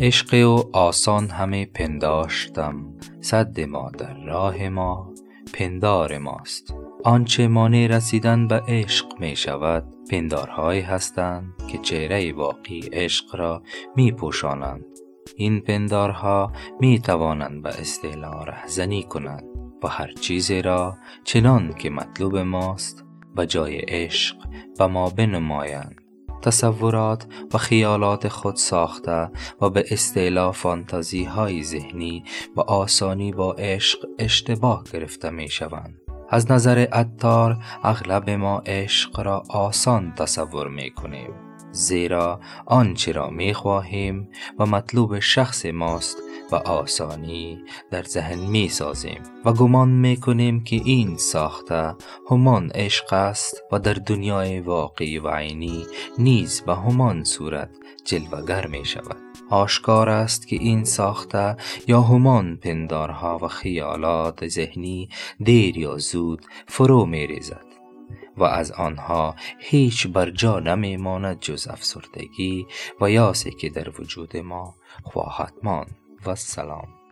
عشق او آسان همه پنداشتم. سد ما در راه ما پندار ماست. آنچه مانع رسیدن به عشق می شود پندارهایی هستند که چهره باقی عشق را می پوشانند. این پندارها می توانند به اصطلاح رهزنی کنند. و هر چیزی را چنان که مطلوب ماست به جای عشق به ما بنمایند. تصورات و خیالات خود ساخته و به اصطلاح فانتازی های ذهنی و آسانی با عشق اشتباه گرفته می شوند. از نظر اتار اغلب ما عشق را آسان تصور می کنیم زیرا آنچه را می خواهیم و مطلوب شخص ماست و آسانی در ذهن می سازیم و گمان می کنیم که این ساخته همان عشق است و در دنیای واقعی و عینی نیز به همان صورت جلوگر می شود آشکار است که این ساخته یا همان پندارها و خیالات ذهنی دیر یا زود فرو می ریزد و از آنها هیچ بر جا نمی ماند جز افسردگی و یاسی که در وجود ما خواهد ماند. والسلام.